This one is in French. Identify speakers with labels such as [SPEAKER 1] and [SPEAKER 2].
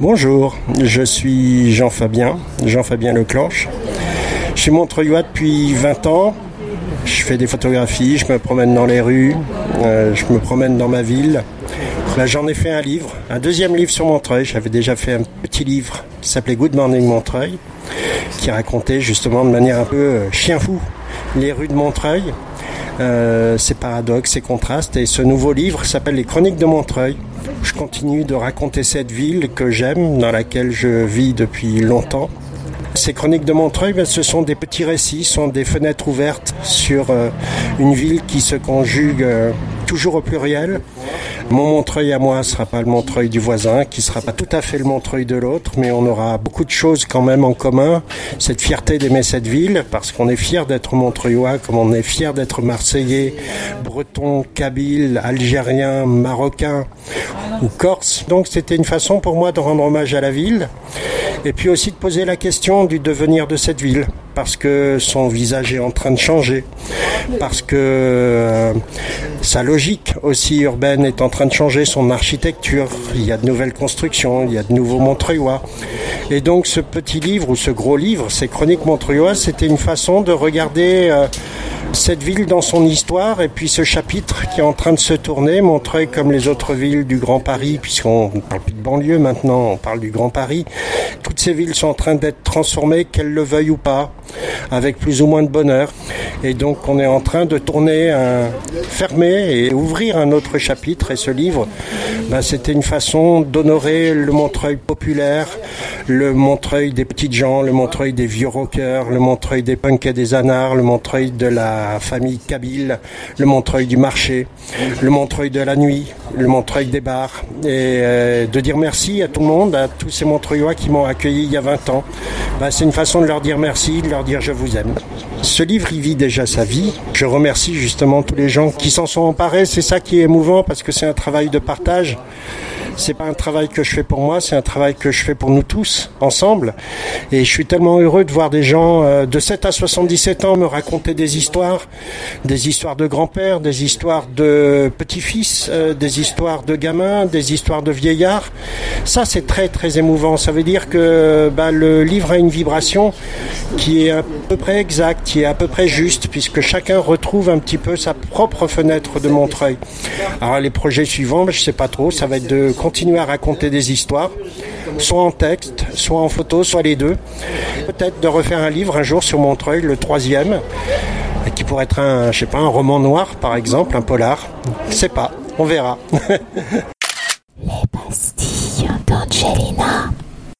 [SPEAKER 1] Bonjour, je suis Jean-Fabien, Jean-Fabien Leclanche. Je suis Montreuillois depuis 20 ans. Je fais des photographies, je me promène dans les rues, euh, je me promène dans ma ville. Là, j'en ai fait un livre, un deuxième livre sur Montreuil. J'avais déjà fait un petit livre qui s'appelait Good Morning Montreuil, qui racontait justement de manière un peu euh, chien fou les rues de Montreuil, euh, ses paradoxes, ses contrastes. Et ce nouveau livre s'appelle Les Chroniques de Montreuil. Je continue de raconter cette ville que j'aime, dans laquelle je vis depuis longtemps. Ces chroniques de Montreuil, ben, ce sont des petits récits, sont des fenêtres ouvertes sur euh, une ville qui se conjugue euh, toujours au pluriel. Mon Montreuil à moi ne sera pas le Montreuil du voisin, qui sera pas tout à fait le Montreuil de l'autre, mais on aura beaucoup de choses quand même en commun. Cette fierté d'aimer cette ville, parce qu'on est fier d'être Montreuillois, comme on est fier d'être Marseillais, Breton, Kabyle, Algérien, Marocain ou Corse. Donc c'était une façon pour moi de rendre hommage à la ville et puis aussi de poser la question du devenir de cette ville, parce que son visage est en train de changer, parce que euh, sa logique aussi urbaine est en train de changer, son architecture, il y a de nouvelles constructions, il y a de nouveaux Montreuillois. Et donc ce petit livre, ou ce gros livre, ces chroniques montreuilloises, c'était une façon de regarder... euh, cette ville dans son histoire et puis ce chapitre qui est en train de se tourner, Montreuil comme les autres villes du Grand Paris, puisqu'on ne parle plus de banlieue maintenant, on parle du Grand Paris. Toutes ces villes sont en train d'être transformées, qu'elles le veuillent ou pas, avec plus ou moins de bonheur. Et donc on est en train de tourner, fermer et ouvrir un autre chapitre. Et ce livre, ben, c'était une façon d'honorer le Montreuil populaire, le Montreuil des petites gens, le Montreuil des vieux rockers, le Montreuil des punks et des anards, le Montreuil de la famille Kabyle, le Montreuil du marché, le Montreuil de la nuit, le Montreuil des bars. Et euh, de dire merci à tout le monde, à tous ces Montreuillois qui m'ont accueilli il y a 20 ans. Ben, C'est une façon de leur dire merci, de leur dire je vous aime. Ce livre, il vit déjà sa vie. Je remercie justement tous les gens qui s'en sont emparés. C'est ça qui est émouvant parce que c'est un travail de partage. C'est pas un travail que je fais pour moi, c'est un travail que je fais pour nous tous, ensemble. Et je suis tellement heureux de voir des gens euh, de 7 à 77 ans me raconter des histoires, des histoires de grand-père, des histoires de petits-fils, euh, des histoires de gamins, des histoires de vieillards. Ça, c'est très très émouvant. Ça veut dire que bah, le livre a une vibration qui est à peu près exacte, qui est à peu près juste, puisque chacun retrouve un petit peu sa propre fenêtre de Montreuil. Alors les projets suivants, je sais pas trop, ça va être de continuer à raconter des histoires, soit en texte, soit en photo, soit les deux. Peut-être de refaire un livre un jour sur Montreuil, le troisième, qui pourrait être un, je sais pas, un roman noir par exemple, un polar. Je sais pas, on verra.
[SPEAKER 2] Les pastilles d'Angelina.